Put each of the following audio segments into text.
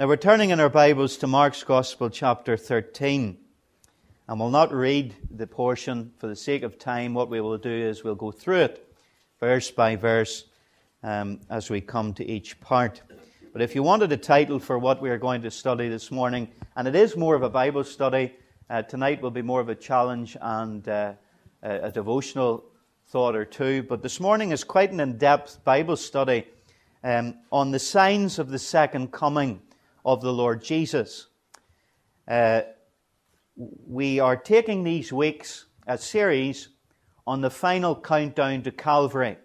Now we're turning in our Bibles to Mark's Gospel, chapter 13. And we'll not read the portion for the sake of time. What we will do is we'll go through it verse by verse um, as we come to each part. But if you wanted a title for what we are going to study this morning, and it is more of a Bible study, uh, tonight will be more of a challenge and uh, a, devotional thought or two. But this morning is quite an in depth Bible study um, on the signs of the second coming of the Lord Jesus. Uh, we are taking these weeks a series on the final countdown to Calvary.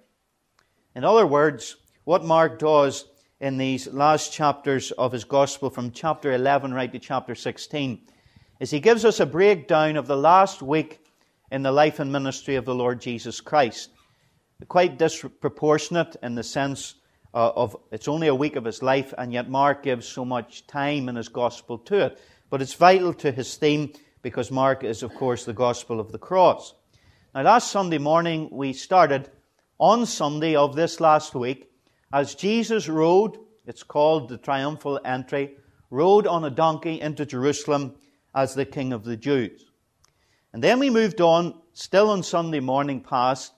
In other words, what Mark does in these last chapters of his gospel from chapter 11 right to chapter 16 is he gives us a breakdown of the last week in the life and ministry of the Lord Jesus Christ. Quite disproportionate in the sense uh, of it's only a week of his life, and yet Mark gives so much time in his gospel to it. But it's vital to his theme because Mark is, of course, the gospel of the cross. Now, last Sunday morning, we started on Sunday of this last week as Jesus rode, it's called the triumphal entry, rode on a donkey into Jerusalem as the King of the Jews. And then we moved on, still on Sunday morning past,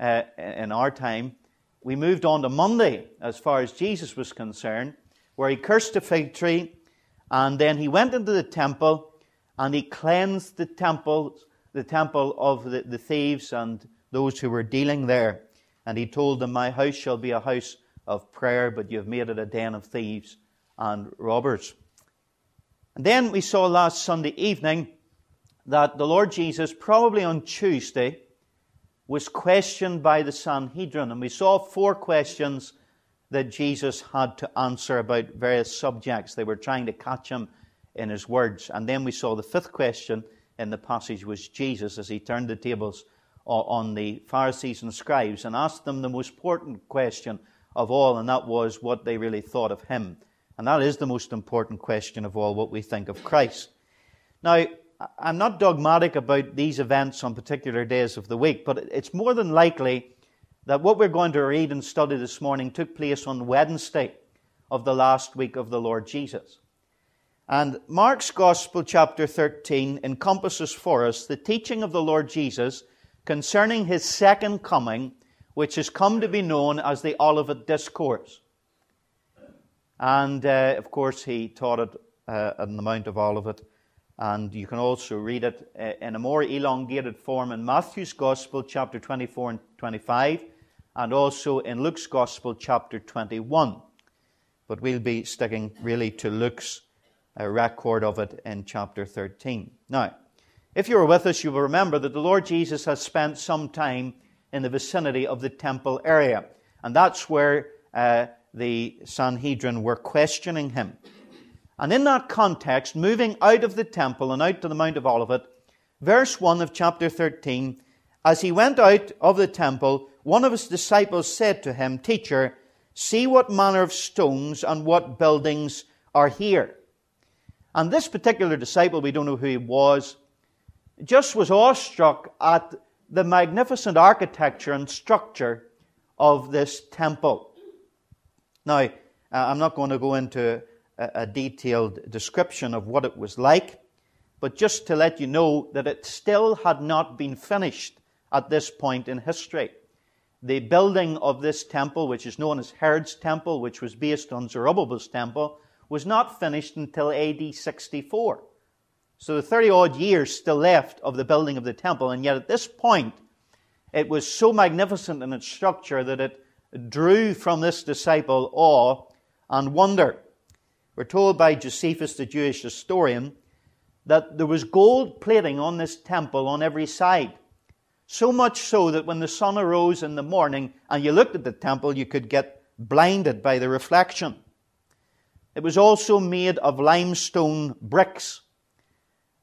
uh, in our time, we moved on to Monday as far as Jesus was concerned, where he cursed the fig tree, and then he went into the temple and he cleansed the temple, the temple of the, the thieves and those who were dealing there. And he told them, My house shall be a house of prayer, but you've made it a den of thieves and robbers. And then we saw last Sunday evening that the Lord Jesus, probably on Tuesday, was questioned by the Sanhedrin. And we saw four questions that Jesus had to answer about various subjects. They were trying to catch him in his words. And then we saw the fifth question in the passage was Jesus as he turned the tables on the Pharisees and scribes and asked them the most important question of all, and that was what they really thought of him. And that is the most important question of all, what we think of Christ. Now, I'm not dogmatic about these events on particular days of the week, but it's more than likely that what we're going to read and study this morning took place on Wednesday of the last week of the Lord Jesus. And Mark's Gospel, chapter 13, encompasses for us the teaching of the Lord Jesus concerning his second coming, which has come to be known as the Olivet Discourse. And uh, of course, he taught it uh, on the Mount of Olivet. And you can also read it uh, in a more elongated form in Matthew's Gospel, chapter 24 and 25, and also in Luke's Gospel, chapter 21. But we'll be sticking really to Luke's uh, record of it in chapter 13. Now, if you were with us, you will remember that the Lord Jesus has spent some time in the vicinity of the temple area. And that's where uh, the Sanhedrin were questioning him. And in that context, moving out of the temple and out to the Mount of Olivet, verse 1 of chapter 13, as he went out of the temple, one of his disciples said to him, Teacher, see what manner of stones and what buildings are here. And this particular disciple, we don't know who he was, just was awestruck at the magnificent architecture and structure of this temple. Now, uh, I'm not going to go into a detailed description of what it was like, but just to let you know that it still had not been finished at this point in history. The building of this temple, which is known as Herod's temple, which was based on Zerubbabel's temple, was not finished until AD 64. So the 30 odd years still left of the building of the temple, and yet at this point, it was so magnificent in its structure that it drew from this disciple awe and wonder. We're told by Josephus, the Jewish historian, that there was gold plating on this temple on every side. So much so that when the sun arose in the morning and you looked at the temple, you could get blinded by the reflection. It was also made of limestone bricks.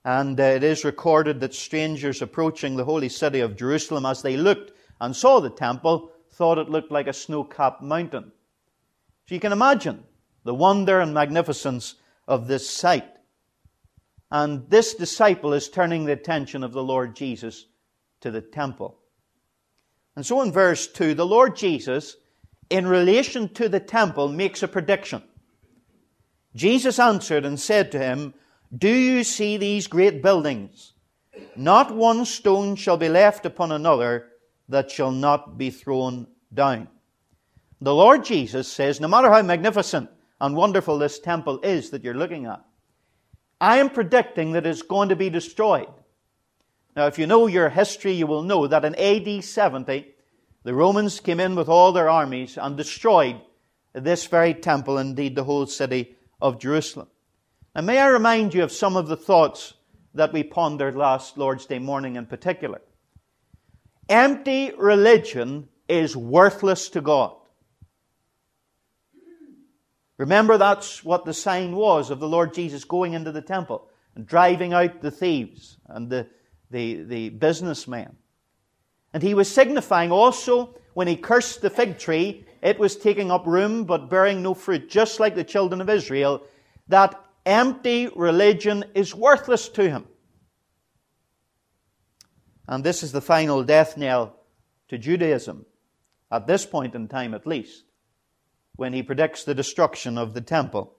And uh, it is recorded that strangers approaching the holy city of Jerusalem, as they looked and saw the temple, thought it looked like a snow capped mountain. So you can imagine the wonder and magnificence of this sight. And this disciple is turning the attention of the Lord Jesus to the temple. And so in verse 2, the Lord Jesus, in relation to the temple, makes a prediction. Jesus answered and said to him, Do you see these great buildings? Not one stone shall be left upon another that shall not be thrown down. The Lord Jesus says, no matter how magnificent and wonderful this temple is that you're looking at, I am predicting that it's going to be destroyed. Now, if you know your history, you will know that in AD 70, the Romans came in with all their armies and destroyed this very temple, indeed the whole city of Jerusalem. And may I remind you of some of the thoughts that we pondered last Lord's Day morning in particular. Empty religion is worthless to God. Remember, that's what the sign was of the Lord Jesus going into the temple and driving out the thieves and the, the, the businessmen. And he was signifying also when he cursed the fig tree, it was taking up room but bearing no fruit, just like the children of Israel, that empty religion is worthless to him. And this is the final death knell to Judaism, at this point in time at least, when he predicts the destruction of the temple.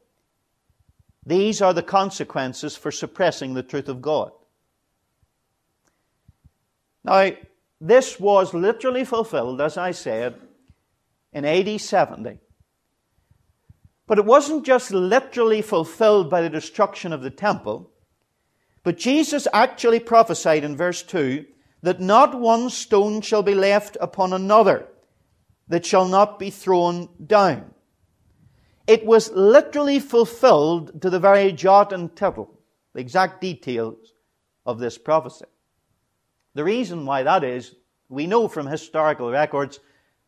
These are the consequences for suppressing the truth of God. Now, this was literally fulfilled, as I said, in AD 70. But it wasn't just literally fulfilled by the destruction of the temple, but Jesus actually prophesied in verse 2 that not one stone shall be left upon another that shall not be thrown down. It was literally fulfilled to the very jot and tittle, the exact details of this prophecy. The reason why that is, we know from historical records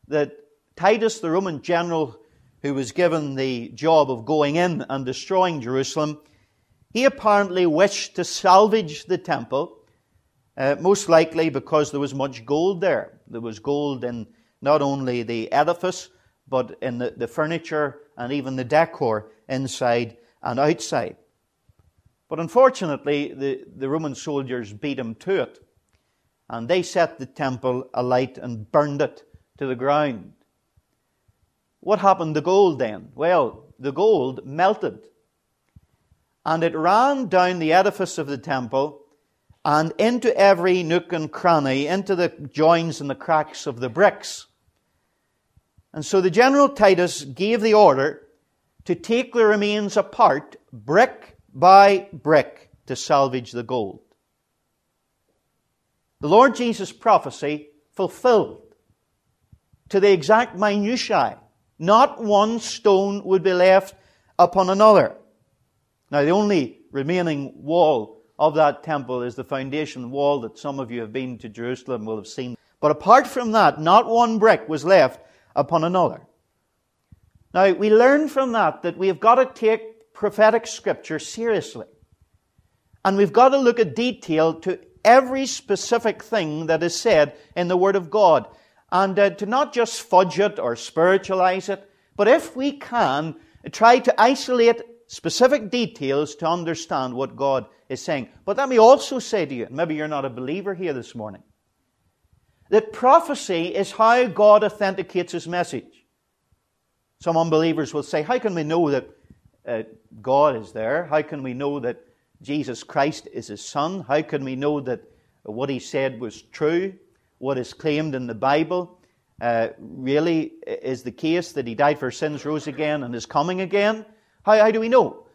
that Titus, the Roman general who was given the job of going in and destroying Jerusalem, he apparently wished to salvage the temple, uh, most likely because there was much gold there. There was gold in not only the edifice, but in the, the furniture and even the decor inside and outside. But unfortunately, the, the Roman soldiers beat him to it, and they set the temple alight and burned it to the ground. What happened to the gold then? Well, the gold melted. And it ran down the edifice of the temple and into every nook and cranny, into the joins and the cracks of the bricks. And so the general Titus gave the order to take the remains apart, brick by brick, to salvage the gold. The Lord Jesus' prophecy fulfilled to the exact minutiae not one stone would be left upon another. Now, the only remaining wall of that temple is the foundation wall that some of you have been to Jerusalem will have seen. But apart from that, not one brick was left upon another. Now, we learn from that that we've got to take prophetic scripture seriously. And we've got to look at detail to every specific thing that is said in the Word of God and uh, to not just fudge it or spiritualize it, but if we can, try to isolate specific details to understand what God is saying. But let me also say to you, maybe you're not a believer here this morning, that prophecy is how God authenticates his message. Some unbelievers will say, How can we know that uh, God is there? How can we know that Jesus Christ is his son? How can we know that what he said was true? what is claimed in the Bible uh, really is the case that he died for sins, rose again, and is coming again? How, how do we know?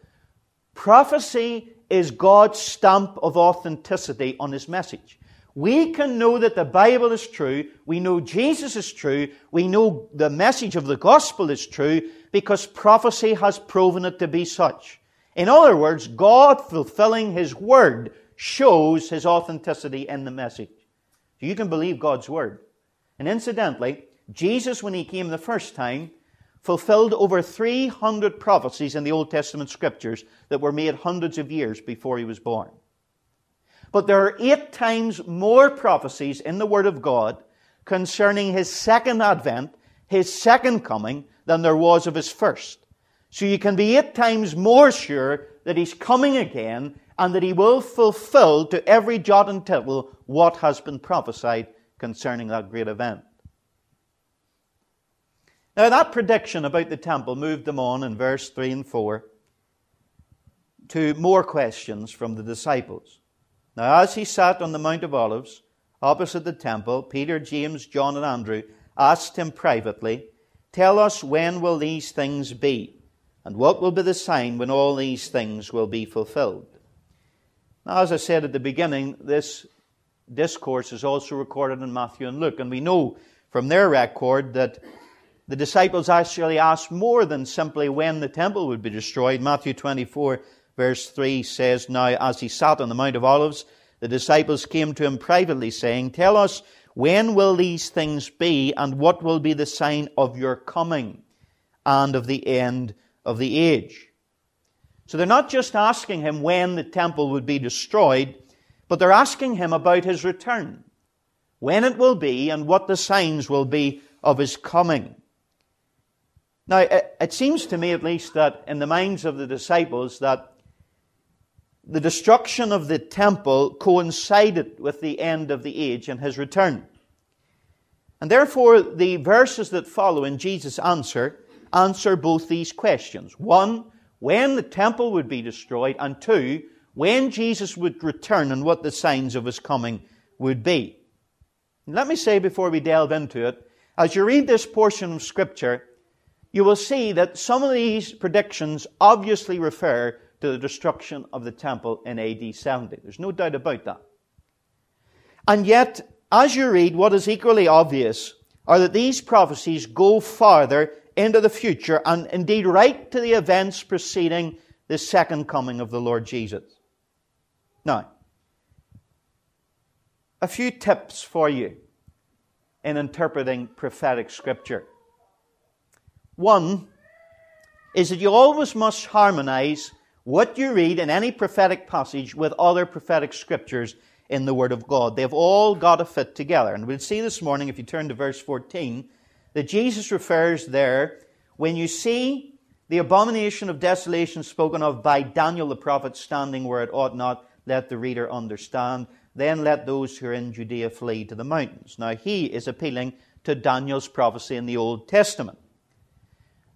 Prophecy is God's stamp of authenticity on his message. We can know that the Bible is true. We know Jesus is true. We know the message of the gospel is true because prophecy has proven it to be such. In other words, God fulfilling His word shows His authenticity in the message. So you can believe God's word. And incidentally, Jesus, when he came the first time, fulfilled over 300 prophecies in the Old Testament scriptures that were made hundreds of years before he was born. But there are eight times more prophecies in the Word of God concerning his second advent, his second coming, than there was of his first. So you can be eight times more sure that he's coming again and that he will fulfill to every jot and tittle what has been prophesied concerning that great event. Now, that prediction about the temple moved them on in verse 3 and 4 to more questions from the disciples. Now, as he sat on the Mount of Olives, opposite the temple, Peter, James, John, and Andrew asked him privately, Tell us when will these things be, and what will be the sign when all these things will be fulfilled? Now, as I said at the beginning, this discourse is also recorded in Matthew and Luke, and we know from their record that the disciples actually asked more than simply when the temple would be destroyed. Matthew 24, verse 3 says, Now, as he sat on the Mount of Olives, the disciples came to him privately, saying, Tell us, when will these things be, and what will be the sign of your coming and of the end of the age? So they're not just asking him when the temple would be destroyed, but they're asking him about his return, when it will be, and what the signs will be of his coming. Now, it seems to me at least that in the minds of the disciples that the destruction of the temple coincided with the end of the age and his return. And therefore, the verses that follow in Jesus' answer answer both these questions. One, when the temple would be destroyed, and two, when Jesus would return and what the signs of his coming would be. let me say before we delve into it, as you read this portion of Scripture, you will see that some of these predictions obviously refer to the destruction of the temple in AD 70. There's no doubt about that. And yet, as you read, what is equally obvious are that these prophecies go farther into the future and indeed right to the events preceding the second coming of the Lord Jesus. Now, a few tips for you in interpreting prophetic scripture. One is that you always must harmonize what you read in any prophetic passage with other prophetic scriptures in the Word of God. They've all got to fit together. And we'll see this morning, if you turn to verse 14, that Jesus refers there, when you see the abomination of desolation spoken of by Daniel the prophet standing where it ought not, let the reader understand. Then let those who are in Judea flee to the mountains. Now, he is appealing to Daniel's prophecy in the Old Testament.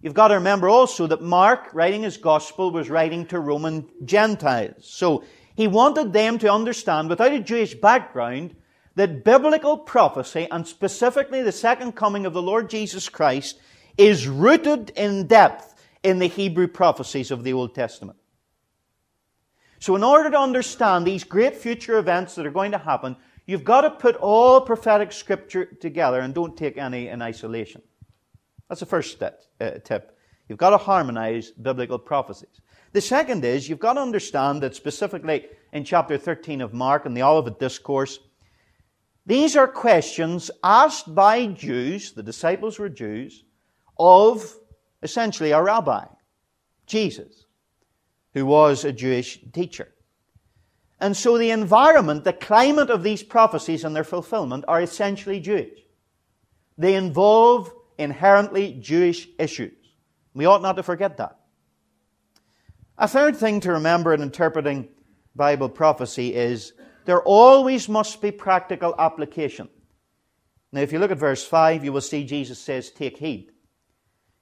You've got to remember also that Mark, writing his gospel, was writing to Roman Gentiles. So he wanted them to understand, without a Jewish background, that biblical prophecy, and specifically the second coming of the Lord Jesus Christ, is rooted in depth in the Hebrew prophecies of the Old Testament. So, in order to understand these great future events that are going to happen, you've got to put all prophetic scripture together and don't take any in isolation. That's the first step, uh, tip. You've got to harmonize biblical prophecies. The second is you've got to understand that specifically in chapter 13 of Mark and the Olivet Discourse, these are questions asked by Jews, the disciples were Jews, of essentially a rabbi, Jesus, who was a Jewish teacher. And so the environment, the climate of these prophecies and their fulfillment are essentially Jewish. They involve inherently Jewish issues. We ought not to forget that. A third thing to remember in interpreting Bible prophecy is there always must be practical application. Now, if you look at verse 5, you will see Jesus says, Take heed.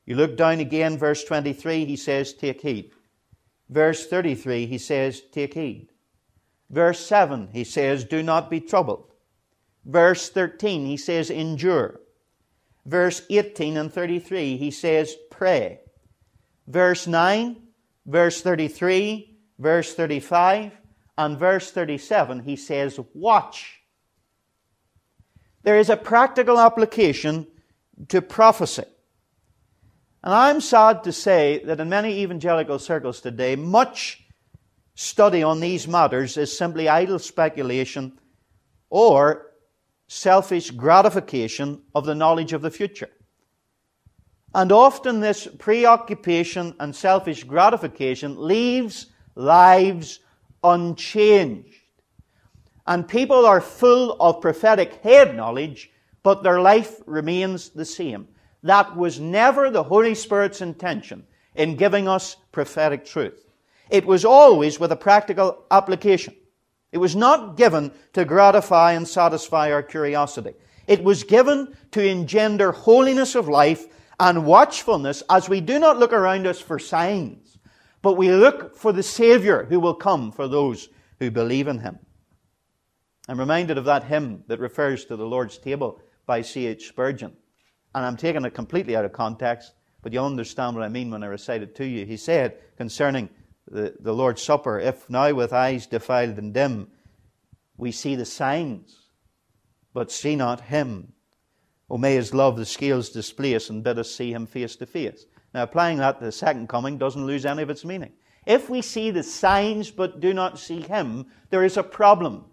You look down again, verse 23, he says, Take heed. Verse 33, he says, Take heed. Verse 7, he says, Do not be troubled. Verse 13, he says, Endure verse 18 and 33, he says, Pray. Verse 9, verse 33, verse 35, and verse 37, he says, Watch. There is a practical application to prophecy. And I'm sad to say that in many evangelical circles today, much study on these matters is simply idle speculation or selfish gratification of the knowledge of the future. And often this preoccupation and selfish gratification leaves lives unchanged. And people are full of prophetic head knowledge, but their life remains the same. That was never the Holy Spirit's intention in giving us prophetic truth. It was always with a practical application. It was not given to gratify and satisfy our curiosity. It was given to engender holiness of life and watchfulness as we do not look around us for signs, but we look for the Savior who will come for those who believe in him. I'm reminded of that hymn that refers to the Lord's table by C.H. Spurgeon. And I'm taking it completely out of context, but you'll understand what I mean when I recite it to you. He said concerning the, the Lord's Supper, If now with eyes defiled and dim we see the signs, but see not him, O may his love the scales displace and bid us see him face to face. Now, applying that to the second coming doesn't lose any of its meaning. If we see the signs but do not see him, there is a problem.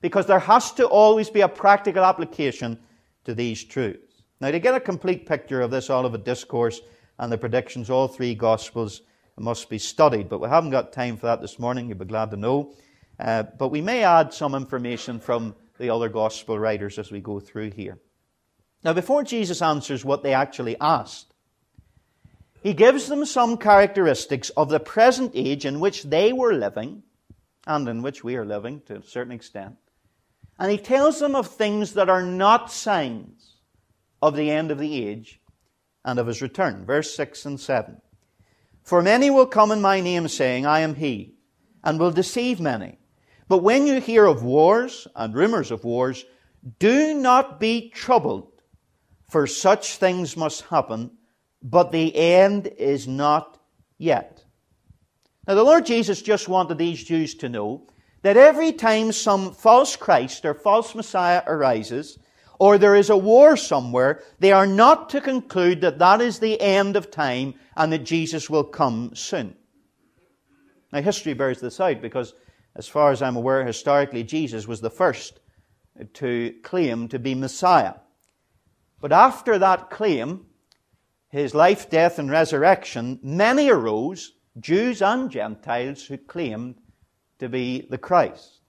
Because there has to always be a practical application to these truths. Now, to get a complete picture of this Olivet Discourse and the predictions, all three Gospels must be studied. But we haven't got time for that this morning, you'll be glad to know. Uh, but we may add some information from the other Gospel writers as we go through here. Now, before Jesus answers what they actually asked, he gives them some characteristics of the present age in which they were living, and in which we are living to a certain extent. And he tells them of things that are not signs of the end of the age and of his return. Verse 6 and 7. For many will come in my name, saying, I am he, and will deceive many. But when you hear of wars and rumors of wars, do not be troubled for such things must happen, but the end is not yet. Now, the Lord Jesus just wanted these Jews to know that every time some false Christ or false Messiah arises, or there is a war somewhere, they are not to conclude that that is the end of time and that Jesus will come soon. Now, history bears this out because, as far as I'm aware, historically, Jesus was the first to claim to be Messiah. But after that claim, his life, death, and resurrection, many arose, Jews and Gentiles, who claimed to be the Christ.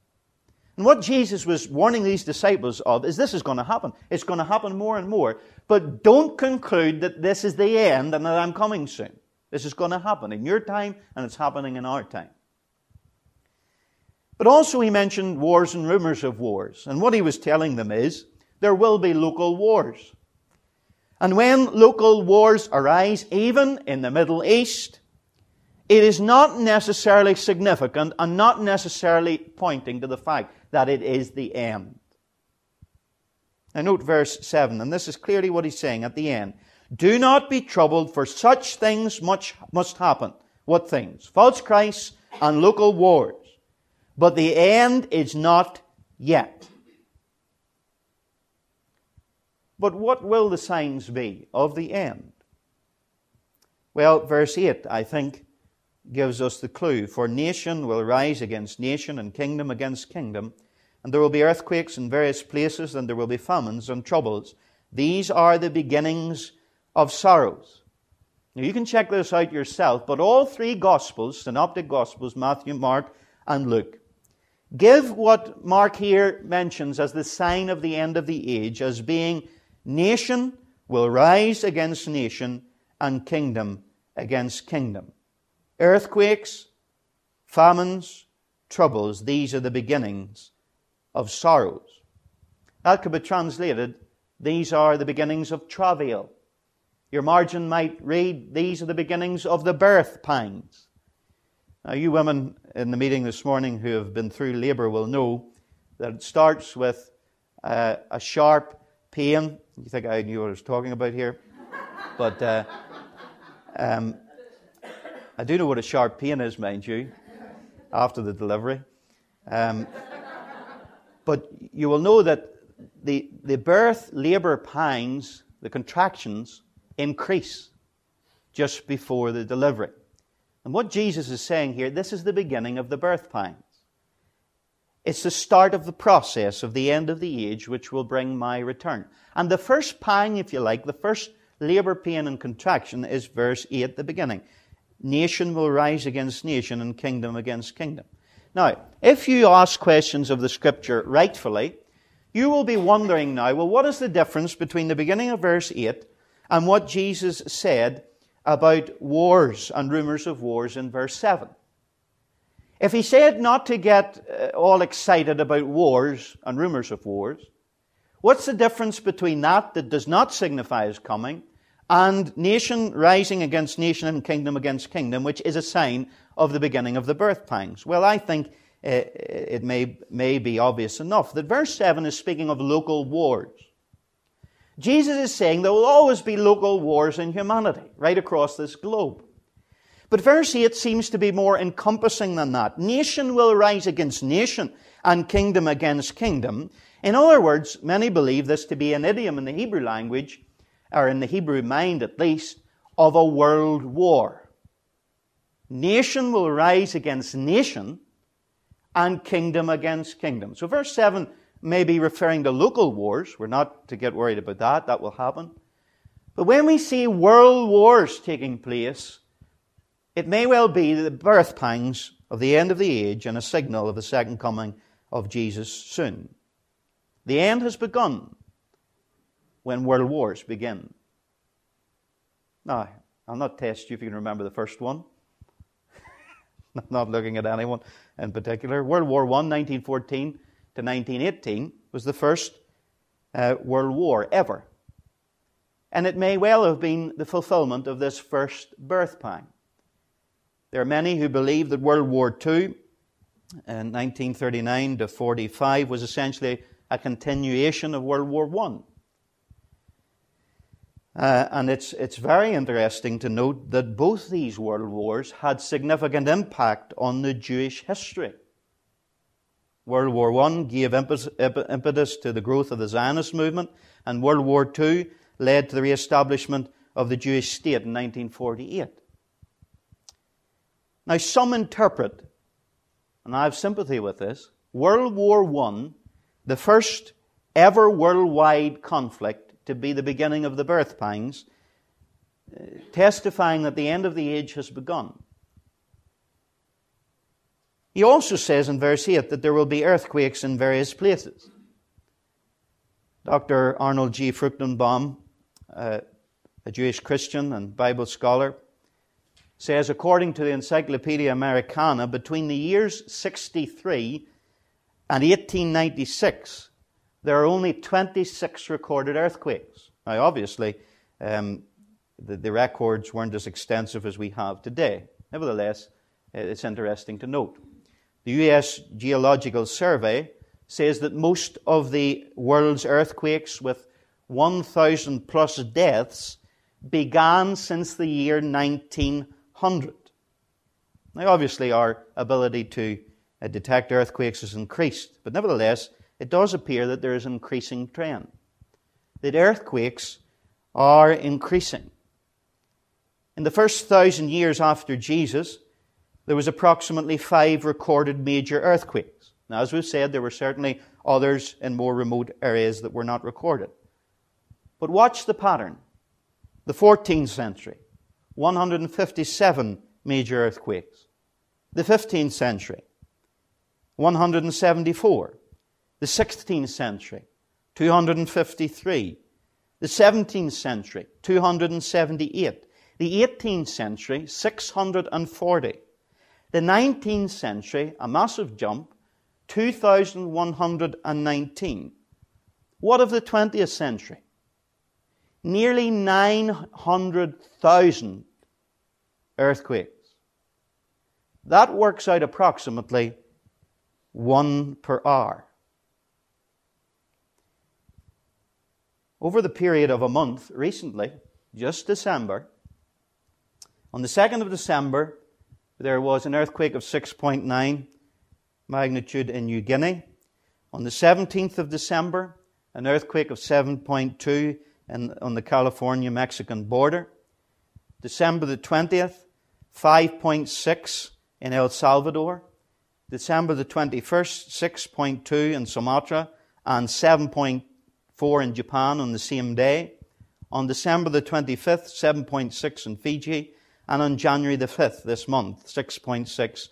And what Jesus was warning these disciples of is this is going to happen. It's going to happen more and more. But don't conclude that this is the end and that I'm coming soon. This is going to happen in your time and it's happening in our time. But also, he mentioned wars and rumors of wars. And what he was telling them is there will be local wars. And when local wars arise, even in the Middle East, it is not necessarily significant and not necessarily pointing to the fact that it is the end. Now, note verse 7, and this is clearly what he's saying at the end. Do not be troubled, for such things much must happen. What things? False Christs and local wars. But the end is not yet. But what will the signs be of the end? Well, verse 8, I think, gives us the clue. For nation will rise against nation and kingdom against kingdom, and there will be earthquakes in various places, and there will be famines and troubles. These are the beginnings of sorrows. Now, you can check this out yourself, but all three Gospels, Synoptic Gospels, Matthew, Mark, and Luke, give what Mark here mentions as the sign of the end of the age as being Nation will rise against nation and kingdom against kingdom. Earthquakes, famines, troubles, these are the beginnings of sorrows. That could be translated, these are the beginnings of travail. Your margin might read, these are the beginnings of the birth pangs. Now, you women in the meeting this morning who have been through labour will know that it starts with uh, a sharp pain you think I knew what I was talking about here? But uh, um, I do know what a sharp pain is, mind you, after the delivery. Um, but you will know that the, the birth labor pangs, the contractions, increase just before the delivery. And what Jesus is saying here, this is the beginning of the birth pangs. It's the start of the process of the end of the age which will bring my return. And the first pang, if you like, the first labor pain and contraction is verse 8 at the beginning. Nation will rise against nation and kingdom against kingdom. Now, if you ask questions of the scripture rightfully, you will be wondering now, well, what is the difference between the beginning of verse 8 and what Jesus said about wars and rumors of wars in verse 7? If he said not to get uh, all excited about wars and rumors of wars, what's the difference between that that does not signify his coming and nation rising against nation and kingdom against kingdom, which is a sign of the beginning of the birth pangs. Well, I think uh, it may, may be obvious enough that verse 7 is speaking of local wars. Jesus is saying there will always be local wars in humanity, right across this globe. But verse 8 seems to be more encompassing than that. Nation will rise against nation and kingdom against kingdom. In other words, many believe this to be an idiom in the Hebrew language, or in the Hebrew mind at least, of a world war. Nation will rise against nation and kingdom against kingdom. So verse 7 may be referring to local wars. We're not to get worried about that. That will happen. But when we see world wars taking place, it may well be the birth pangs of the end of the age and a signal of the second coming of Jesus soon. The end has begun when world wars begin. Now, I'll not test you if you can remember the first one. not looking at anyone in particular. World War I, 1914 to 1918 was the first uh, world war ever. And it may well have been the fulfillment of this first birth pang. There are many who believe that World War II, in 1939 to 45, was essentially a continuation of World War I. Uh, and it's, it's very interesting to note that both these world wars had significant impact on the Jewish history. World War I gave impetus to the growth of the Zionist movement, and World War II led to the re-establishment of the Jewish state in 1948. Now, some interpret, and I have sympathy with this, World War I, the first ever worldwide conflict, to be the beginning of the birth pangs, uh, testifying that the end of the age has begun. He also says in verse 8 that there will be earthquakes in various places. Dr. Arnold G. Fruchtenbaum, uh, a Jewish Christian and Bible scholar, says, according to the Encyclopedia Americana, between the years 63 and 1896, there are only 26 recorded earthquakes. Now, obviously, um, the, the records weren't as extensive as we have today. Nevertheless, it's interesting to note. The U.S. Geological Survey says that most of the world's earthquakes with 1,000 plus deaths began since the year 1900. Now, obviously, our ability to uh, detect earthquakes has increased, but nevertheless, it does appear that there is an increasing trend. That earthquakes are increasing. In the first thousand years after Jesus, there was approximately five recorded major earthquakes. Now, as we've said, there were certainly others in more remote areas that were not recorded. But watch the pattern. The 14th century, 157 major earthquakes. The 15th century, 174. The 16th century, 253. The 17th century, 278. The 18th century, 640. The 19th century, a massive jump, 2,119. What of the 20th century? Nearly 900,000 earthquakes. That works out approximately one per hour. Over the period of a month recently, just December, on the 2nd of December, there was an earthquake of 6.9 magnitude in New Guinea. On the 17th of December, an earthquake of 7.2 in, on the California Mexican border. December the 20th, 5.6 in El Salvador. December the 21st, 6.2 in Sumatra and 7.4 in Japan on the same day. On December the 25th, 7.6 in Fiji and on January the 5th this month, 6.6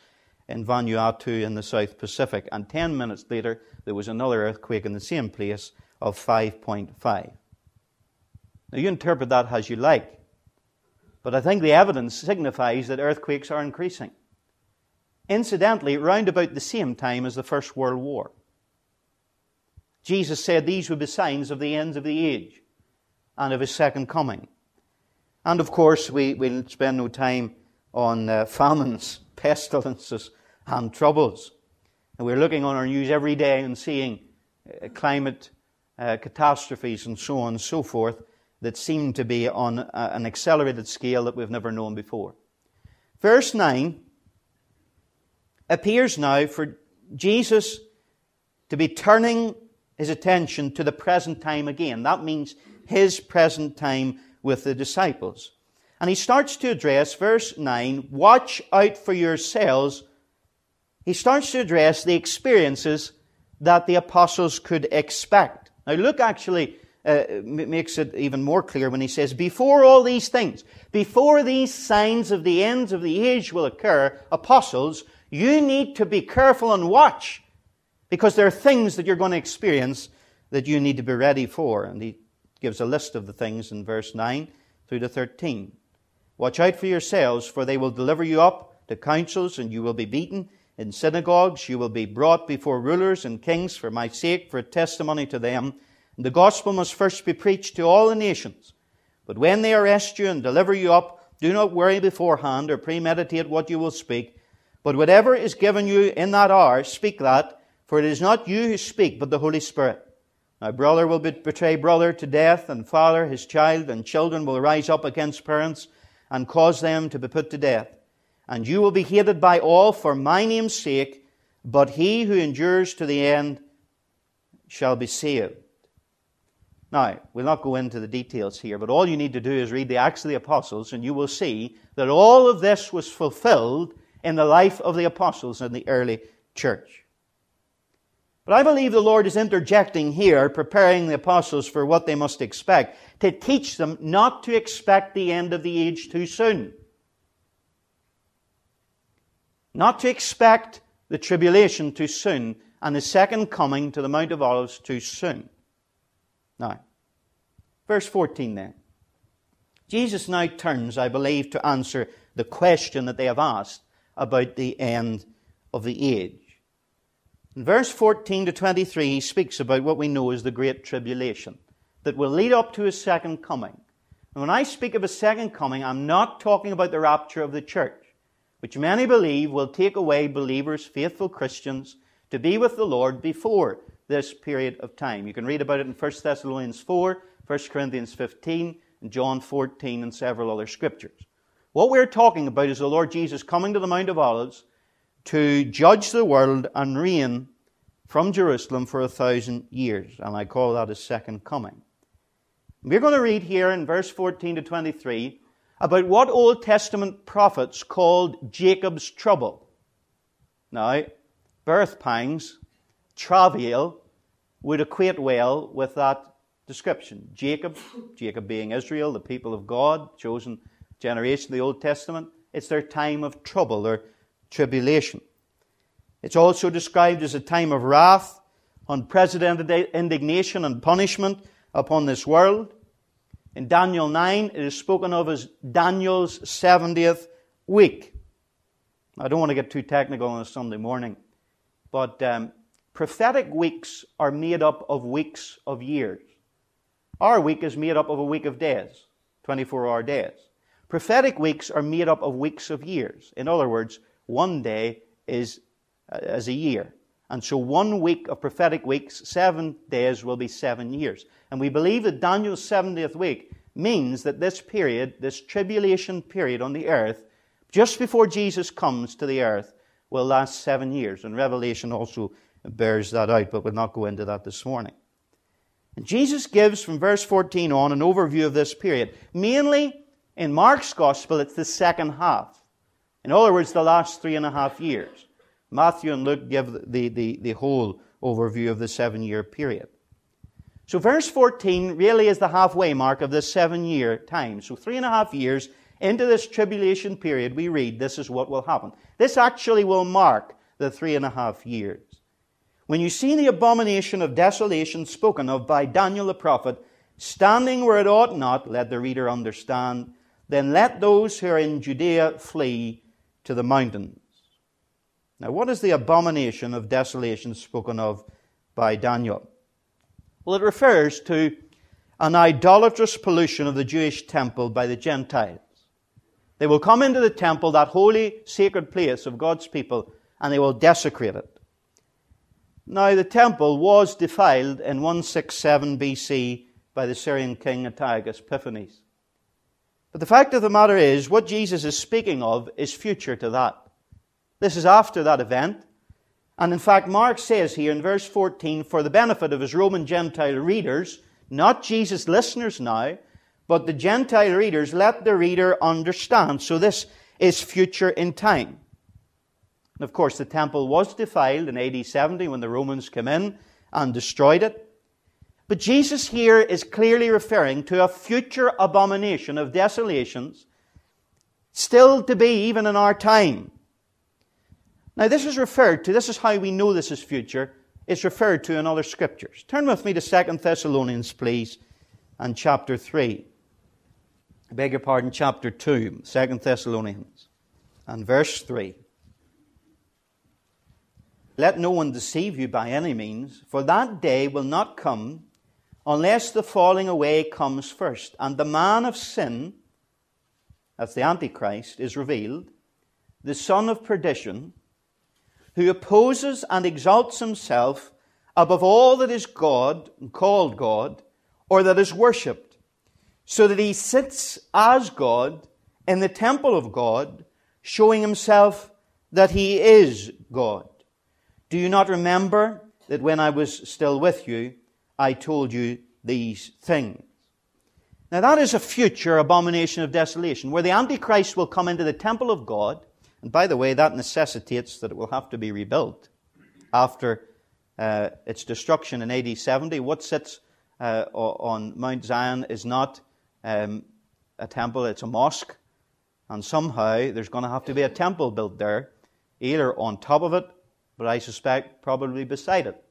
in Vanuatu in the South Pacific. And 10 minutes later, there was another earthquake in the same place of 5.5. Now, you interpret that as you like, but I think the evidence signifies that earthquakes are increasing. Incidentally, round about the same time as the First World War. Jesus said these would be signs of the ends of the age and of his second coming. And of course, we will spend no time on uh, famines, pestilences, and troubles. And we're looking on our news every day and seeing uh, climate uh, catastrophes and so on and so forth that seem to be on a, an accelerated scale that we've never known before. Verse 9 appears now for Jesus to be turning his attention to the present time again. That means his present time with the disciples. And he starts to address, verse 9, watch out for yourselves. He starts to address the experiences that the apostles could expect. Now, Luke actually uh, makes it even more clear when he says, Before all these things, before these signs of the ends of the age will occur, apostles, you need to be careful and watch because there are things that you're going to experience that you need to be ready for. And he gives a list of the things in verse 9 through to 13. Watch out for yourselves, for they will deliver you up to councils, and you will be beaten. In synagogues you will be brought before rulers and kings for my sake, for a testimony to them. And the gospel must first be preached to all the nations. But when they arrest you and deliver you up, do not worry beforehand or premeditate what you will speak. But whatever is given you in that hour, speak that for it is not you who speak, but the Holy Spirit. Now, brother will betray brother to death, and father his child, and children will rise up against parents and cause them to be put to death. And you will be hated by all for my name's sake, but he who endures to the end shall be saved. Now, we'll not go into the details here, but all you need to do is read the Acts of the Apostles, and you will see that all of this was fulfilled in the life of the apostles in the early church. But I believe the Lord is interjecting here, preparing the apostles for what they must expect, to teach them not to expect the end of the age too soon. Not to expect the tribulation too soon and the second coming to the Mount of Olives too soon. Now, verse 14 then. Jesus now turns, I believe, to answer the question that they have asked about the end of the age. In verse 14 to 23, he speaks about what we know as the Great Tribulation that will lead up to his second coming. And when I speak of a second coming, I'm not talking about the rapture of the church, which many believe will take away believers, faithful Christians, to be with the Lord before this period of time. You can read about it in 1 Thessalonians 4, 1 Corinthians 15, and John 14, and several other scriptures. What we're talking about is the Lord Jesus coming to the Mount of Olives to judge the world and reign from Jerusalem for a thousand years. And I call that his second coming. We're going to read here in verse 14 to 23 about what Old Testament prophets called Jacob's trouble. Now, birth pangs, travail, would equate well with that description. Jacob, Jacob being Israel, the people of God, chosen generation of the Old Testament, it's their time of trouble, tribulation. It's also described as a time of wrath, unprecedented indignation and punishment upon this world. In Daniel 9, it is spoken of as Daniel's 70th week. I don't want to get too technical on a Sunday morning, but um, prophetic weeks are made up of weeks of years. Our week is made up of a week of days, 24 hour days. Prophetic weeks are made up of weeks of years. In other words, one day is uh, as a year. And so one week of prophetic weeks, seven days will be seven years. And we believe that Daniel's 70th week means that this period, this tribulation period on the earth, just before Jesus comes to the earth, will last seven years. And Revelation also bears that out, but we'll not go into that this morning. And Jesus gives from verse 14 on an overview of this period. Mainly in Mark's gospel, it's the second half. In other words, the last three and a half years. Matthew and Luke give the, the, the whole overview of the seven year period. So, verse 14 really is the halfway mark of this seven year time. So, three and a half years into this tribulation period, we read this is what will happen. This actually will mark the three and a half years. When you see the abomination of desolation spoken of by Daniel the prophet standing where it ought not, let the reader understand, then let those who are in Judea flee to the mountains. Now, what is the abomination of desolation spoken of by Daniel? Well, it refers to an idolatrous pollution of the Jewish temple by the Gentiles. They will come into the temple, that holy, sacred place of God's people, and they will desecrate it. Now, the temple was defiled in 167 BC by the Syrian king Antiochus Epiphanes. But the fact of the matter is, what Jesus is speaking of is future to that. This is after that event. And in fact, Mark says here in verse 14, for the benefit of his Roman Gentile readers, not Jesus' listeners now, but the Gentile readers, let the reader understand. So this is future in time. And of course, the temple was defiled in AD 70 when the Romans came in and destroyed it. But Jesus here is clearly referring to a future abomination of desolations, still to be even in our time. Now, this is referred to, this is how we know this is future, it's referred to in other scriptures. Turn with me to 2 Thessalonians, please, and chapter 3. I beg your pardon, chapter 2, 2 Thessalonians, and verse 3. Let no one deceive you by any means, for that day will not come unless the falling away comes first, and the man of sin, that's the Antichrist, is revealed, the son of perdition, who opposes and exalts himself above all that is God and called God, or that is worshipped, so that he sits as God in the temple of God, showing himself that he is God. Do you not remember that when I was still with you, I told you these things. Now, that is a future abomination of desolation, where the Antichrist will come into the temple of God. And by the way, that necessitates that it will have to be rebuilt after uh, its destruction in AD 70. What sits uh, on Mount Zion is not um, a temple, it's a mosque. And somehow there's going to have to be a temple built there, either on top of it, but I suspect probably beside it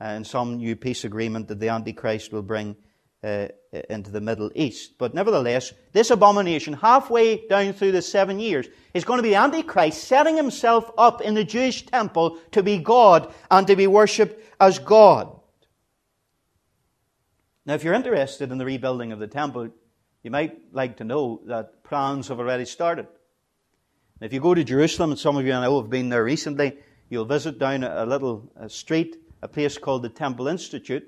and some new peace agreement that the Antichrist will bring uh, into the Middle East. But nevertheless, this abomination, halfway down through the seven years, is going to be Antichrist setting himself up in the Jewish temple to be God and to be worshipped as God. Now, if you're interested in the rebuilding of the temple, you might like to know that plans have already started. If you go to Jerusalem, and some of you I know have been there recently, you'll visit down a little street a place called the Temple Institute.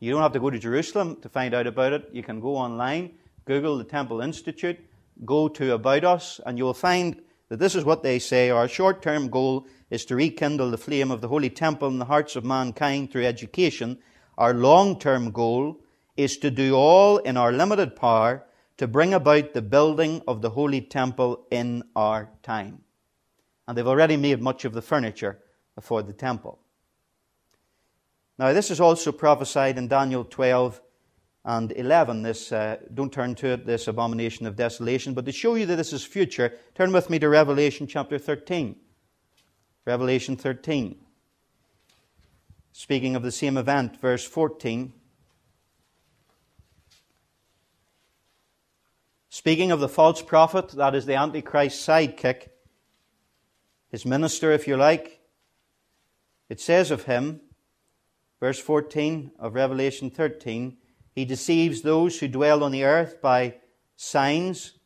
You don't have to go to Jerusalem to find out about it. You can go online, Google the Temple Institute, go to About Us, and you will find that this is what they say Our short term goal is to rekindle the flame of the Holy Temple in the hearts of mankind through education. Our long term goal is to do all in our limited power to bring about the building of the Holy Temple in our time. And they've already made much of the furniture for the temple. Now, this is also prophesied in Daniel 12 and 11. This, uh, don't turn to it, this abomination of desolation. But to show you that this is future, turn with me to Revelation chapter 13. Revelation 13. Speaking of the same event, verse 14. Speaking of the false prophet, that is the Antichrist sidekick, his minister, if you like, it says of him, Verse 14 of Revelation 13 He deceives those who dwell on the earth by signs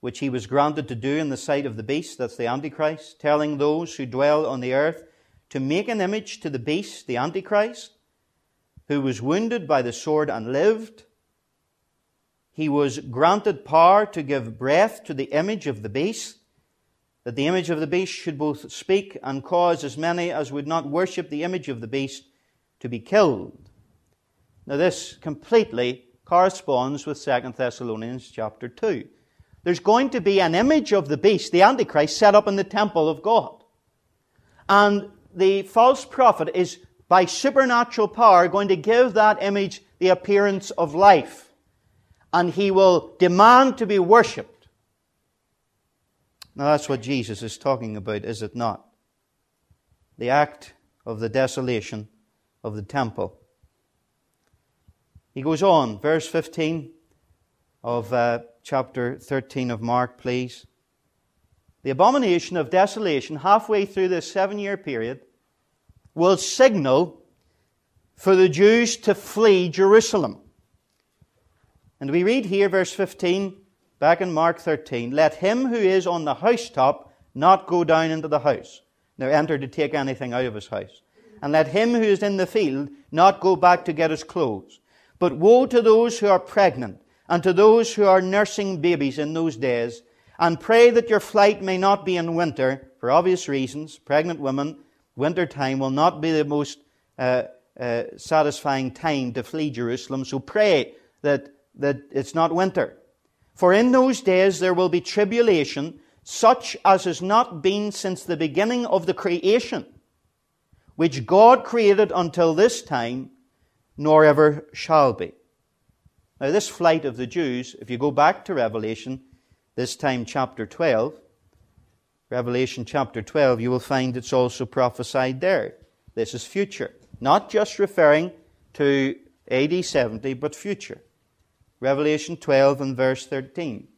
which he was granted to do in the sight of the beast, that's the Antichrist, telling those who dwell on the earth to make an image to the beast, the Antichrist, who was wounded by the sword and lived. He was granted power to give breath to the image of the beast, that the image of the beast should both speak and cause as many as would not worship the image of the beast to be killed. Now, this completely corresponds with 2 Thessalonians chapter 2. There's going to be an image of the beast, the Antichrist, set up in the temple of God. And the false prophet is, by supernatural power, going to give that image the appearance of life. And he will demand to be worshipped. Now, that's what Jesus is talking about, is it not? The act of the desolation of the temple. He goes on, verse 15 of uh, chapter 13 of Mark, please. The abomination of desolation, halfway through this seven year period, will signal for the Jews to flee Jerusalem. And we read here, verse 15, back in Mark 13, let him who is on the housetop not go down into the house, nor enter to take anything out of his house. And let him who is in the field not go back to get his clothes. But woe to those who are pregnant, and to those who are nursing babies in those days, and pray that your flight may not be in winter, for obvious reasons. Pregnant women, winter time will not be the most uh, uh, satisfying time to flee Jerusalem. So pray that that it's not winter. For in those days there will be tribulation, such as has not been since the beginning of the creation, which God created until this time, nor ever shall be. Now, this flight of the Jews, if you go back to Revelation, this time chapter 12, Revelation chapter 12, you will find it's also prophesied there. This is future. Not just referring to AD 70, but future. Revelation 12 and verse 13.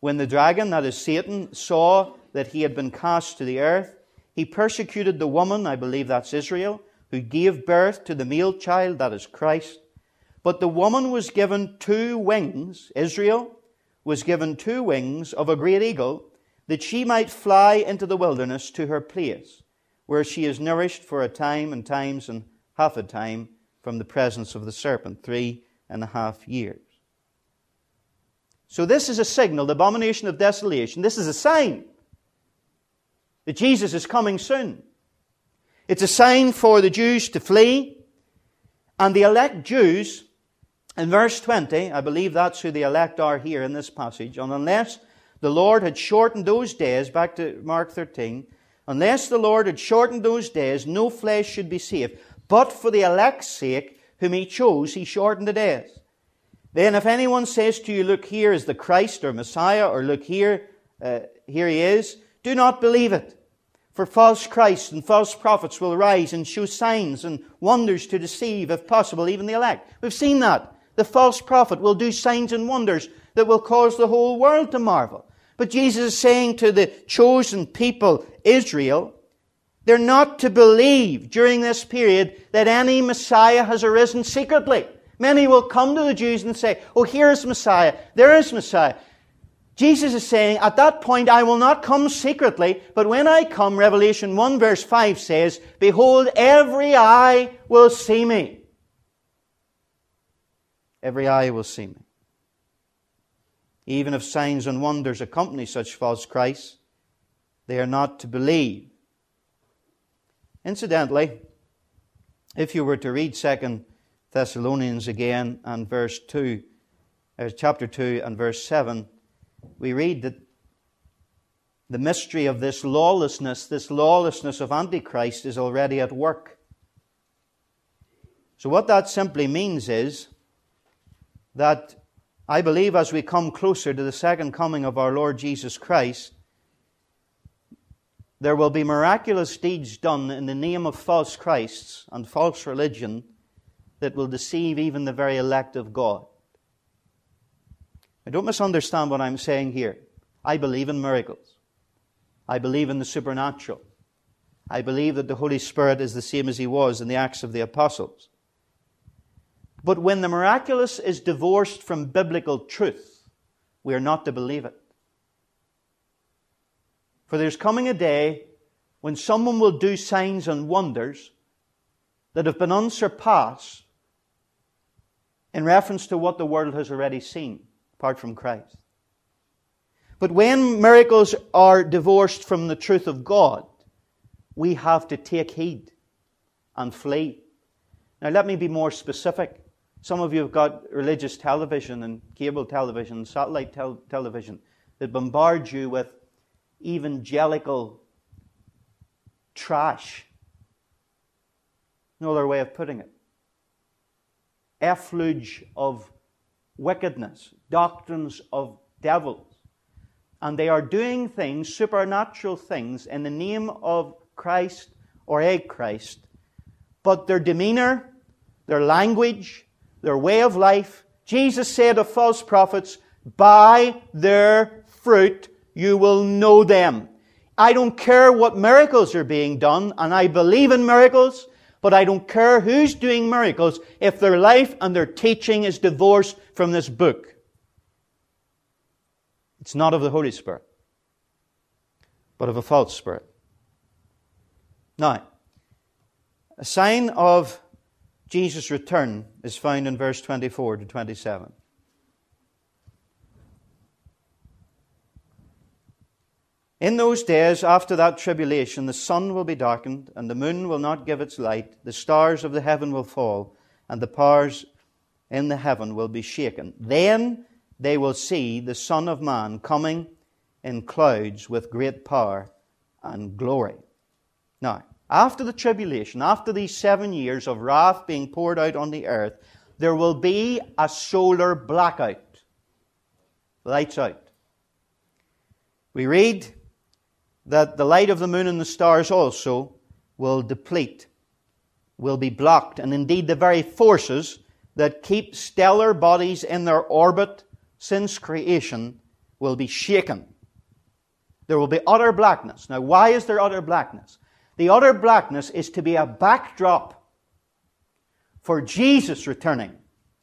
When the dragon, that is Satan, saw that he had been cast to the earth, he persecuted the woman, I believe that's Israel, who gave birth to the male child, that is Christ. But the woman was given two wings, Israel was given two wings of a great eagle, that she might fly into the wilderness to her place, where she is nourished for a time and times and half a time from the presence of the serpent, three and a half years. So this is a signal, the abomination of desolation. This is a sign that Jesus is coming soon. It's a sign for the Jews to flee. And the elect Jews, in verse 20, I believe that's who the elect are here in this passage, and unless the Lord had shortened those days, back to Mark 13, unless the Lord had shortened those days, no flesh should be saved. But for the elect's sake, whom he chose, he shortened the days. Then, if anyone says to you, Look, here is the Christ or Messiah, or look here, uh, here he is, do not believe it. For false Christs and false prophets will rise and show signs and wonders to deceive, if possible, even the elect. We've seen that. The false prophet will do signs and wonders that will cause the whole world to marvel. But Jesus is saying to the chosen people, Israel, they're not to believe during this period that any Messiah has arisen secretly. Many will come to the Jews and say, Oh, here is Messiah. There is Messiah. Jesus is saying, At that point, I will not come secretly, but when I come, Revelation 1 verse 5 says, Behold, every eye will see me. Every eye will see me. Even if signs and wonders accompany such false Christs, they are not to believe. Incidentally, if you were to read 2 Thessalonians again and verse 2, uh, chapter 2 and verse 7, we read that the mystery of this lawlessness, this lawlessness of Antichrist, is already at work. So, what that simply means is that I believe as we come closer to the second coming of our Lord Jesus Christ, there will be miraculous deeds done in the name of false Christs and false religion that will deceive even the very elect of God. Don't misunderstand what I'm saying here. I believe in miracles. I believe in the supernatural. I believe that the Holy Spirit is the same as He was in the Acts of the Apostles. But when the miraculous is divorced from biblical truth, we are not to believe it. For there's coming a day when someone will do signs and wonders that have been unsurpassed in reference to what the world has already seen apart from Christ. But when miracles are divorced from the truth of God, we have to take heed and flee. Now, let me be more specific. Some of you have got religious television and cable television, and satellite tel- television that bombard you with evangelical trash. No other way of putting it effluge of wickedness, doctrines of devils. And they are doing things, supernatural things, in the name of Christ or a Christ. But their demeanor, their language, their way of life, Jesus said of false prophets, by their fruit you will know them. I don't care what miracles are being done, and I believe in miracles, But I don't care who's doing miracles if their life and their teaching is divorced from this book. It's not of the Holy Spirit, but of a false spirit. Now, a sign of Jesus' return is found in verse 24 to 27. In those days, after that tribulation, the sun will be darkened, and the moon will not give its light, the stars of the heaven will fall, and the powers in the heaven will be shaken. Then they will see the Son of Man coming in clouds with great power and glory. Now, after the tribulation, after these seven years of wrath being poured out on the earth, there will be a solar blackout. Lights out. We read that the light of the moon and the stars also will deplete, will be blocked, and indeed the very forces that keep stellar bodies in their orbit since creation will be shaken. There will be utter blackness. Now, why is there utter blackness? The utter blackness is to be a backdrop for Jesus returning.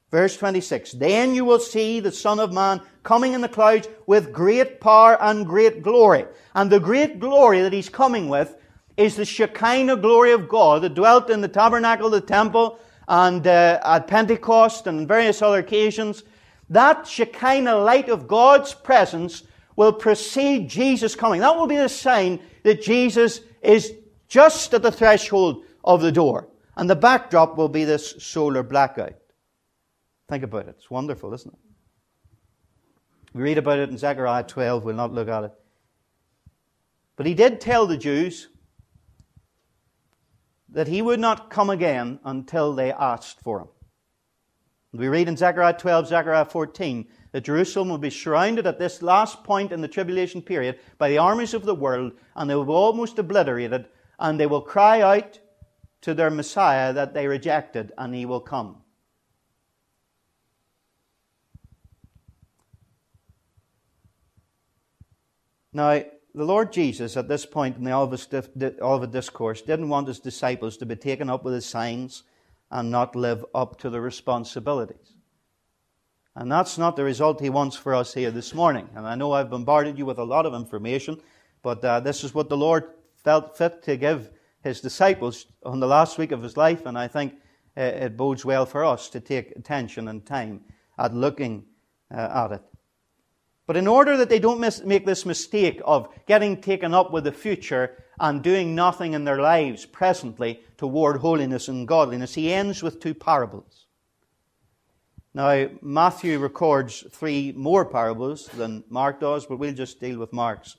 Verse 26 Then you will see the Son of Man coming in the clouds with great power and great glory. And the great glory that he's coming with is the Shekinah glory of God that dwelt in the tabernacle, the temple, and uh, at Pentecost and various other occasions. That Shekinah light of God's presence will precede Jesus coming. That will be the sign that Jesus is just at the threshold of the door. And the backdrop will be this solar blackout. Think about it. It's wonderful, isn't it? We read about it in Zechariah 12. We'll not look at it. But he did tell the Jews that he would not come again until they asked for him. We read in Zechariah 12, Zechariah 14, that Jerusalem will be surrounded at this last point in the tribulation period by the armies of the world, and they will be almost obliterated, and they will cry out to their Messiah that they rejected, and he will come. Now, the Lord Jesus, at this point in the Olivet Discourse, didn't want his disciples to be taken up with his signs and not live up to the responsibilities. And that's not the result he wants for us here this morning. And I know I've bombarded you with a lot of information, but uh, this is what the Lord felt fit to give his disciples on the last week of his life, and I think uh, it bodes well for us to take attention and time at looking uh, at it. But in order that they don't make this mistake of getting taken up with the future and doing nothing in their lives presently toward holiness and godliness, he ends with two parables. Now, Matthew records three more parables than Mark does, but we'll just deal with Mark's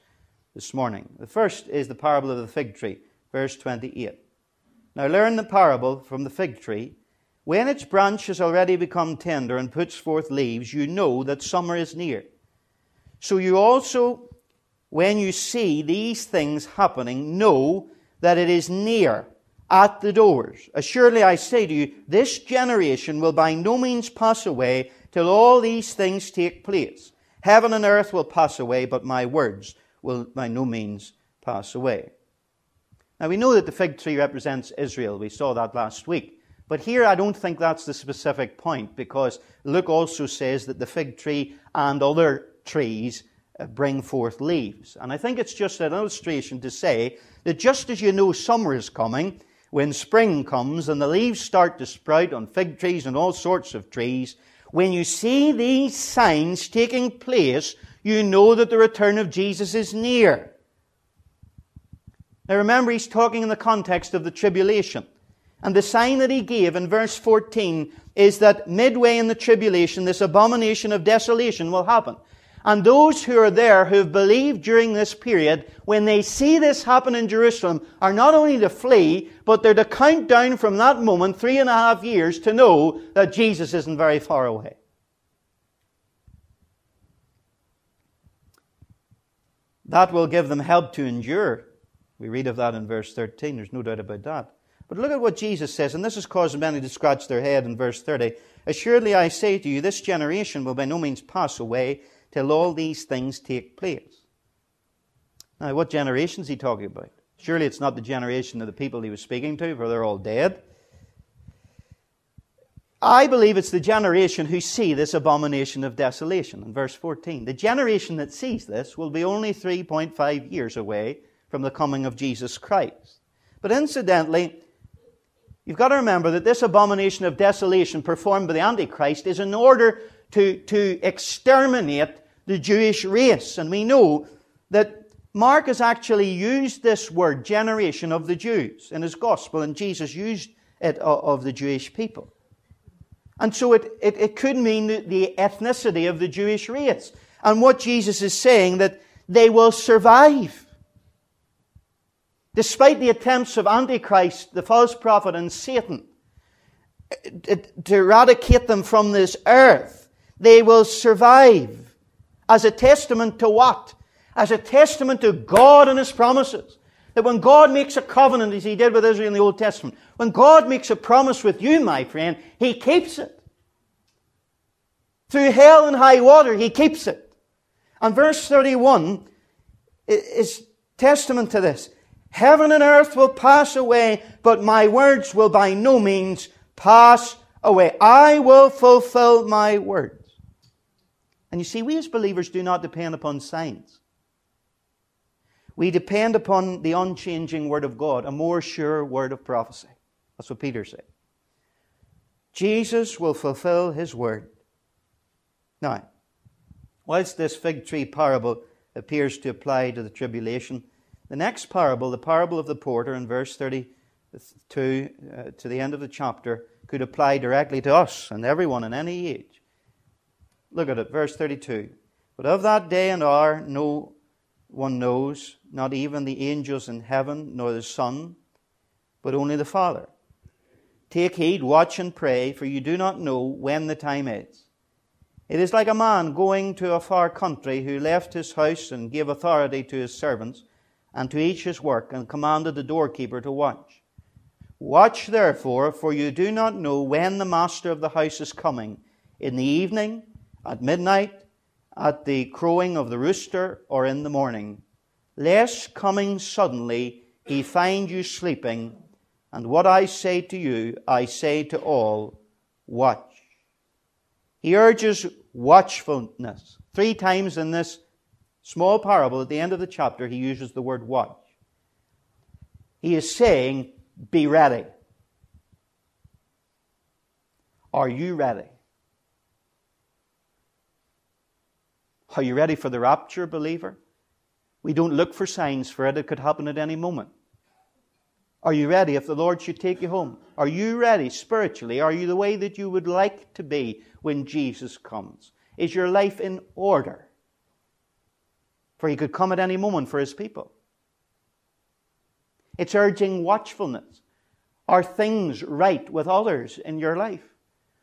this morning. The first is the parable of the fig tree, verse 28. Now, learn the parable from the fig tree. When its branch has already become tender and puts forth leaves, you know that summer is near. So you also, when you see these things happening, know that it is near at the doors. Assuredly, I say to you, this generation will by no means pass away till all these things take place. Heaven and earth will pass away, but my words will by no means pass away. Now, we know that the fig tree represents Israel. We saw that last week. But here, I don't think that's the specific point because Luke also says that the fig tree and other trees uh, bring forth leaves. And I think it's just an illustration to say that just as you know summer is coming, when spring comes and the leaves start to sprout on fig trees and all sorts of trees, when you see these signs taking place, you know that the return of Jesus is near. Now remember, he's talking in the context of the tribulation. And the sign that he gave in verse 14 is that midway in the tribulation, this abomination of desolation will happen. And those who are there who have believed during this period, when they see this happen in Jerusalem, are not only to flee, but they're to count down from that moment three and a half years to know that Jesus isn't very far away. That will give them help to endure. We read of that in verse 13. There's no doubt about that. But look at what Jesus says, and this has caused many to scratch their head in verse 30. Assuredly I say to you, this generation will by no means pass away till all these things take place. Now, what generation is he talking about? Surely it's not the generation of the people he was speaking to, for they're all dead. I believe it's the generation who see this abomination of desolation in verse 14. The generation that sees this will be only 3.5 years away from the coming of Jesus Christ. But incidentally, you've got to remember that this abomination of desolation performed by the Antichrist is in order to, to exterminate the Jewish race. And we know that Mark has actually used this word, generation of the Jews, in his gospel, and Jesus used it of the Jewish people. And so it, it, it could mean the ethnicity of the Jewish race. And what Jesus is saying, that they will survive. Despite the attempts of Antichrist, the false prophet, and Satan eh, to eradicate them from this earth, they will survive. As a testament to what? As a testament to God and His promises. That when God makes a covenant, as He did with Israel in the Old Testament, when God makes a promise with you, my friend, He keeps it. Through hell and high water, He keeps it. And verse 31 is testament to this. Heaven and earth will pass away, but my words will by no means pass away. I will fulfill my words. And you see, we as believers do not depend upon signs. We depend upon the unchanging Word of God, a more sure word of prophecy. That's what Peter said. Jesus will fulfill His Word. Now, whilst this fig tree parable appears to apply to the tribulation, the next parable, the parable of the porter in verse 32 uh, to the end of the chapter, could apply directly to us and everyone in any age. Look at it, verse 32. But of that day and hour no one knows, not even the angels in heaven, nor the Son, but only the Father. Take heed, watch and pray, for you do not know when the time is. It is like a man going to a far country who left his house and gave authority to his servants and to each his work and commanded the doorkeeper to watch. Watch therefore, for you do not know when the master of the house is coming, in the evening, at midnight, at the crowing of the rooster, or in the morning, lest coming suddenly he find you sleeping. And what I say to you, I say to all, watch. He urges watchfulness. Three times in this small parable, at the end of the chapter, he uses the word watch. He is saying, be ready. Are you ready? Are you ready for the rapture, believer? We don't look for signs for it. It could happen at any moment. Are you ready if the Lord should take you home? Are you ready spiritually? Are you the way that you would like to be when Jesus comes? Is your life in order? For he could come at any moment for his people. It's urging watchfulness. Are things right with others in your life?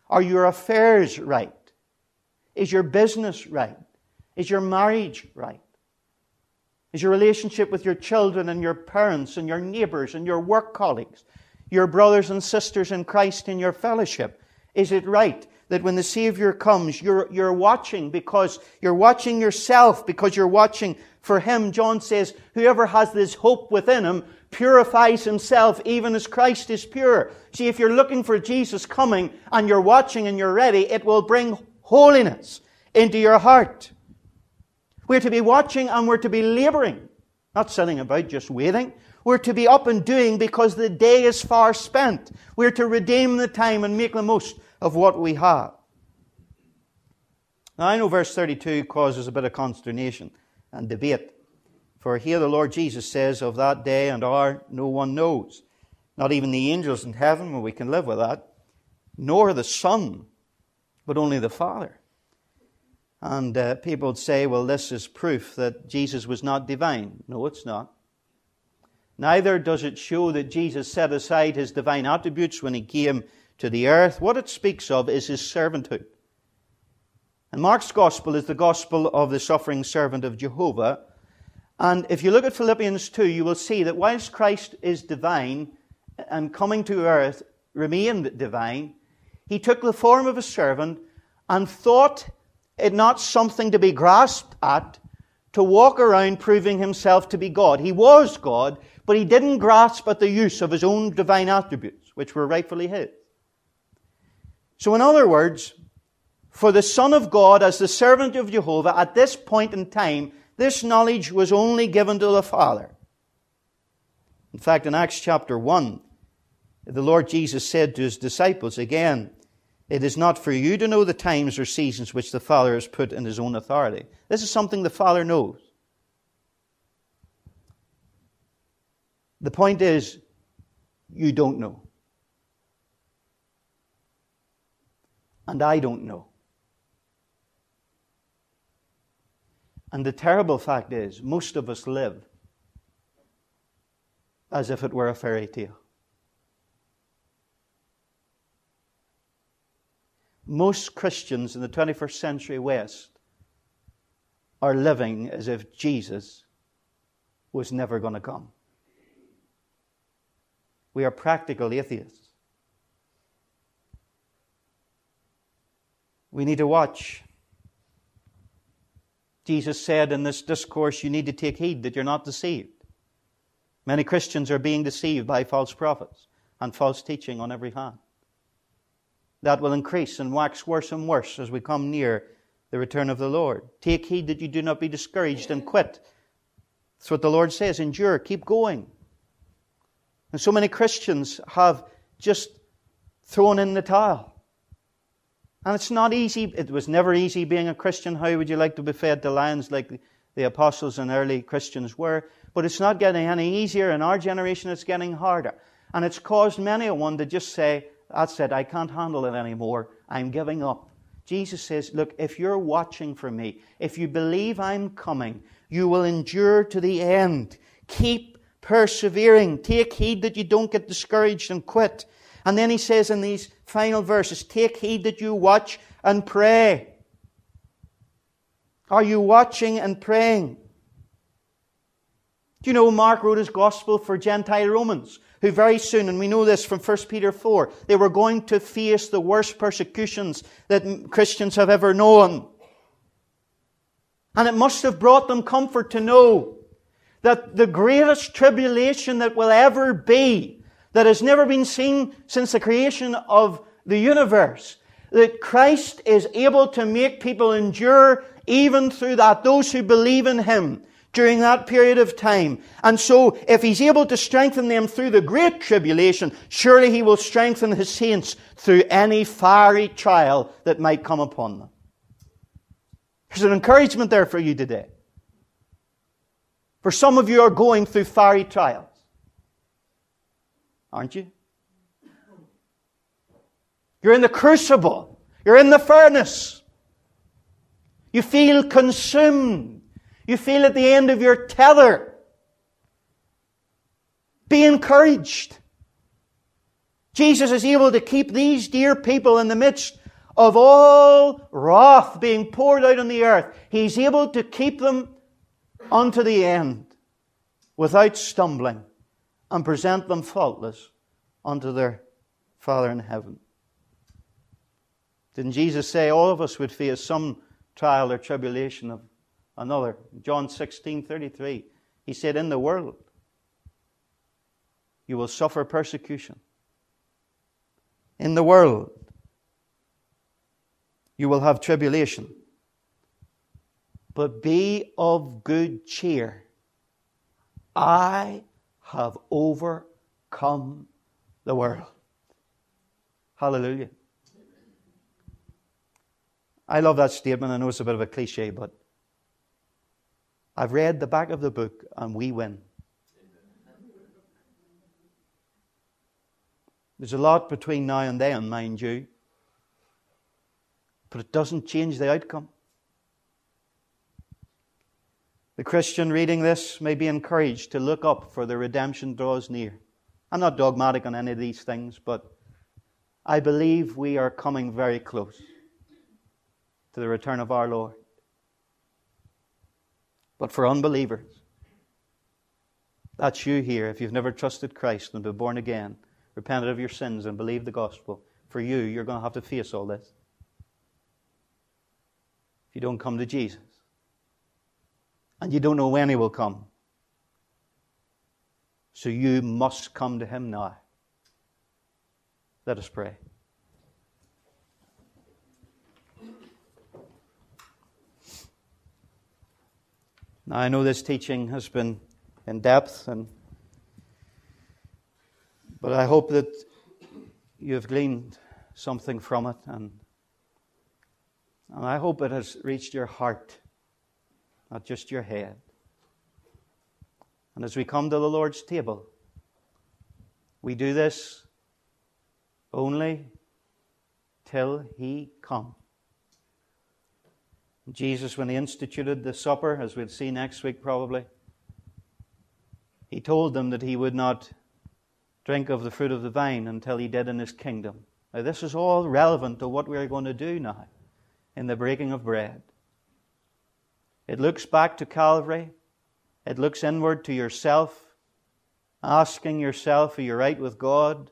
Are your affairs right? Is your business right? Is your marriage right? Is your relationship with your children and your parents and your neighbors and your work colleagues, your brothers and sisters in Christ in your fellowship? Is it right that when the Savior comes, you're, you're watching because you're watching yourself, because you're watching for Him? John says, whoever has this hope within him purifies himself even as Christ is pure. See, if you're looking for Jesus coming and you're watching and you're ready, it will bring holiness into your heart. We're to be watching and we're to be laboring, not sitting about just waiting. We're to be up and doing because the day is far spent. We're to redeem the time and make the most of what we have. Now, I know verse 32 causes a bit of consternation and debate. For here the Lord Jesus says, Of that day and hour no one knows, not even the angels in heaven, well, we can live with that, nor the Son, but only the Father. And uh, people would say, well, this is proof that Jesus was not divine. No, it's not. Neither does it show that Jesus set aside his divine attributes when he came to the earth. What it speaks of is his servanthood. And Mark's gospel is the gospel of the suffering servant of Jehovah. And if you look at Philippians 2, you will see that whilst Christ is divine and coming to earth remained divine, he took the form of a servant and thought it not something to be grasped at, to walk around proving himself to be God. He was God, but he didn't grasp at the use of his own divine attributes, which were rightfully his. So, in other words, for the Son of God, as the servant of Jehovah, at this point in time, this knowledge was only given to the Father. In fact, in Acts chapter 1, the Lord Jesus said to his disciples again, It is not for you to know the times or seasons which the Father has put in his own authority. This is something the Father knows. The point is, you don't know. And I don't know. And the terrible fact is, most of us live as if it were a fairy tale. Most Christians in the 21st century West are living as if Jesus was never going to come. We are practical atheists. We need to watch Jesus said in this discourse, you need to take heed that you're not deceived. Many Christians are being deceived by false prophets and false teaching on every hand. That will increase and wax worse and worse as we come near the return of the Lord. Take heed that you do not be discouraged and quit. That's what the Lord says. Endure, keep going. And so many Christians have just thrown in the towel. And it's not easy. It was never easy being a Christian. How would you like to be fed to lions like the apostles and early Christians were? But it's not getting any easier. In our generation, it's getting harder. And it's caused many a one to just say, That's it, I can't handle it anymore. I'm giving up. Jesus says, Look, if you're watching for me, if you believe I'm coming, you will endure to the end. Keep persevering. Take heed that you don't get discouraged and quit. And then he says in these final verses, Take heed that you watch and pray. Are you watching and praying? Do you know Mark wrote his gospel for Gentile Romans, who very soon, and we know this from 1 Peter 4, they were going to face the worst persecutions that Christians have ever known. And it must have brought them comfort to know that the greatest tribulation that will ever be that has never been seen since the creation of the universe. That Christ is able to make people endure even through that, those who believe in Him during that period of time. And so, if He's able to strengthen them through the great tribulation, surely He will strengthen His saints through any fiery trial that might come upon them. There's an encouragement there for you today. For some of you are going through fiery trials aren't you? You're in the crucible. You're in the furnace. You feel consumed. You feel at the end of your tether. Be encouraged. Jesus is able to keep these dear people in the midst of all wrath being poured out on the earth. He's able to keep them unto the end without stumbling and present them faultless unto their Father in heaven. Didn't Jesus say all of us would face some trial or tribulation of another? John 16 33. He said, In the world, you will suffer persecution. In the world, you will have tribulation. But be of good cheer. I have overcome the world. Hallelujah. I love that statement. I know it's a bit of a cliche, but I've read the back of the book and we win. There's a lot between now and then, mind you, but it doesn't change the outcome. The Christian reading this may be encouraged to look up for the redemption draws near. I'm not dogmatic on any of these things, but I believe we are coming very close to the return of our Lord. But for unbelievers, that's you here. If you've never trusted Christ and been born again, repented of your sins, and believed the gospel, for you, you're going to have to face all this. If you don't come to Jesus, and you don't know when He will come. So you must come to him now. Let us pray. Now, I know this teaching has been in depth, and, but I hope that you have gleaned something from it, and, and I hope it has reached your heart, not just your head. And as we come to the Lord's table, we do this only till He comes. Jesus, when he instituted the supper, as we'll see next week probably, he told them that he would not drink of the fruit of the vine until he did in his kingdom. Now, this is all relevant to what we're going to do now in the breaking of bread. It looks back to Calvary, it looks inward to yourself, asking yourself, Are you right with God?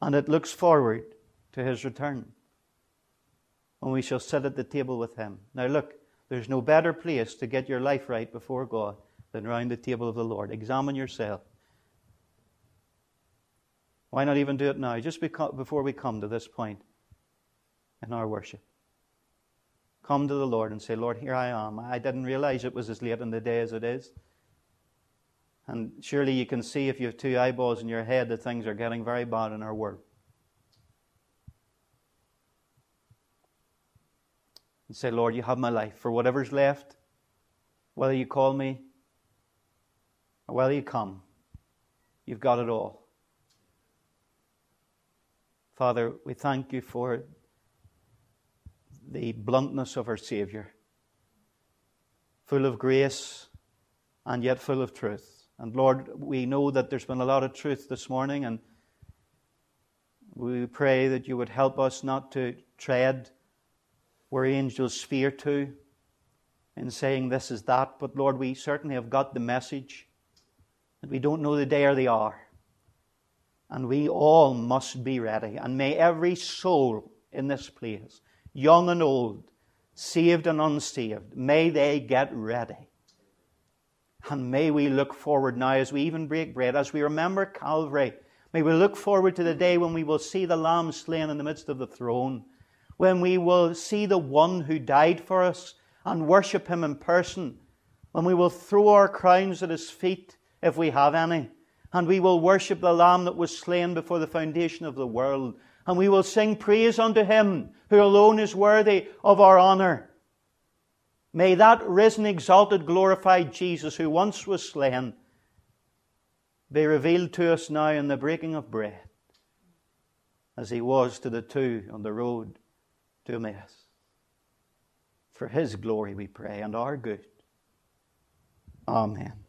And it looks forward to his return when we shall sit at the table with him. Now, look, there's no better place to get your life right before God than round the table of the Lord. Examine yourself. Why not even do it now, just before we come to this point in our worship? Come to the Lord and say, Lord, here I am. I didn't realize it was as late in the day as it is. And surely you can see if you have two eyeballs in your head that things are getting very bad in our world. And say, Lord, you have my life. For whatever's left, whether you call me or whether you come, you've got it all. Father, we thank you for the bluntness of our Saviour, full of grace and yet full of truth. And Lord, we know that there's been a lot of truth this morning, and we pray that you would help us not to tread where angels fear to in saying this is that. But Lord, we certainly have got the message that we don't know the day or the hour. And we all must be ready. And may every soul in this place, young and old, saved and unsaved, may they get ready. And may we look forward now as we even break bread, as we remember Calvary. May we look forward to the day when we will see the Lamb slain in the midst of the throne when we will see the one who died for us and worship him in person, when we will throw our crowns at his feet, if we have any, and we will worship the Lamb that was slain before the foundation of the world, and we will sing praise unto him who alone is worthy of our honour. May that risen, exalted, glorified Jesus who once was slain be revealed to us now in the breaking of bread, as he was to the two on the road to Emmaus. For his glory we pray and our good. Amen.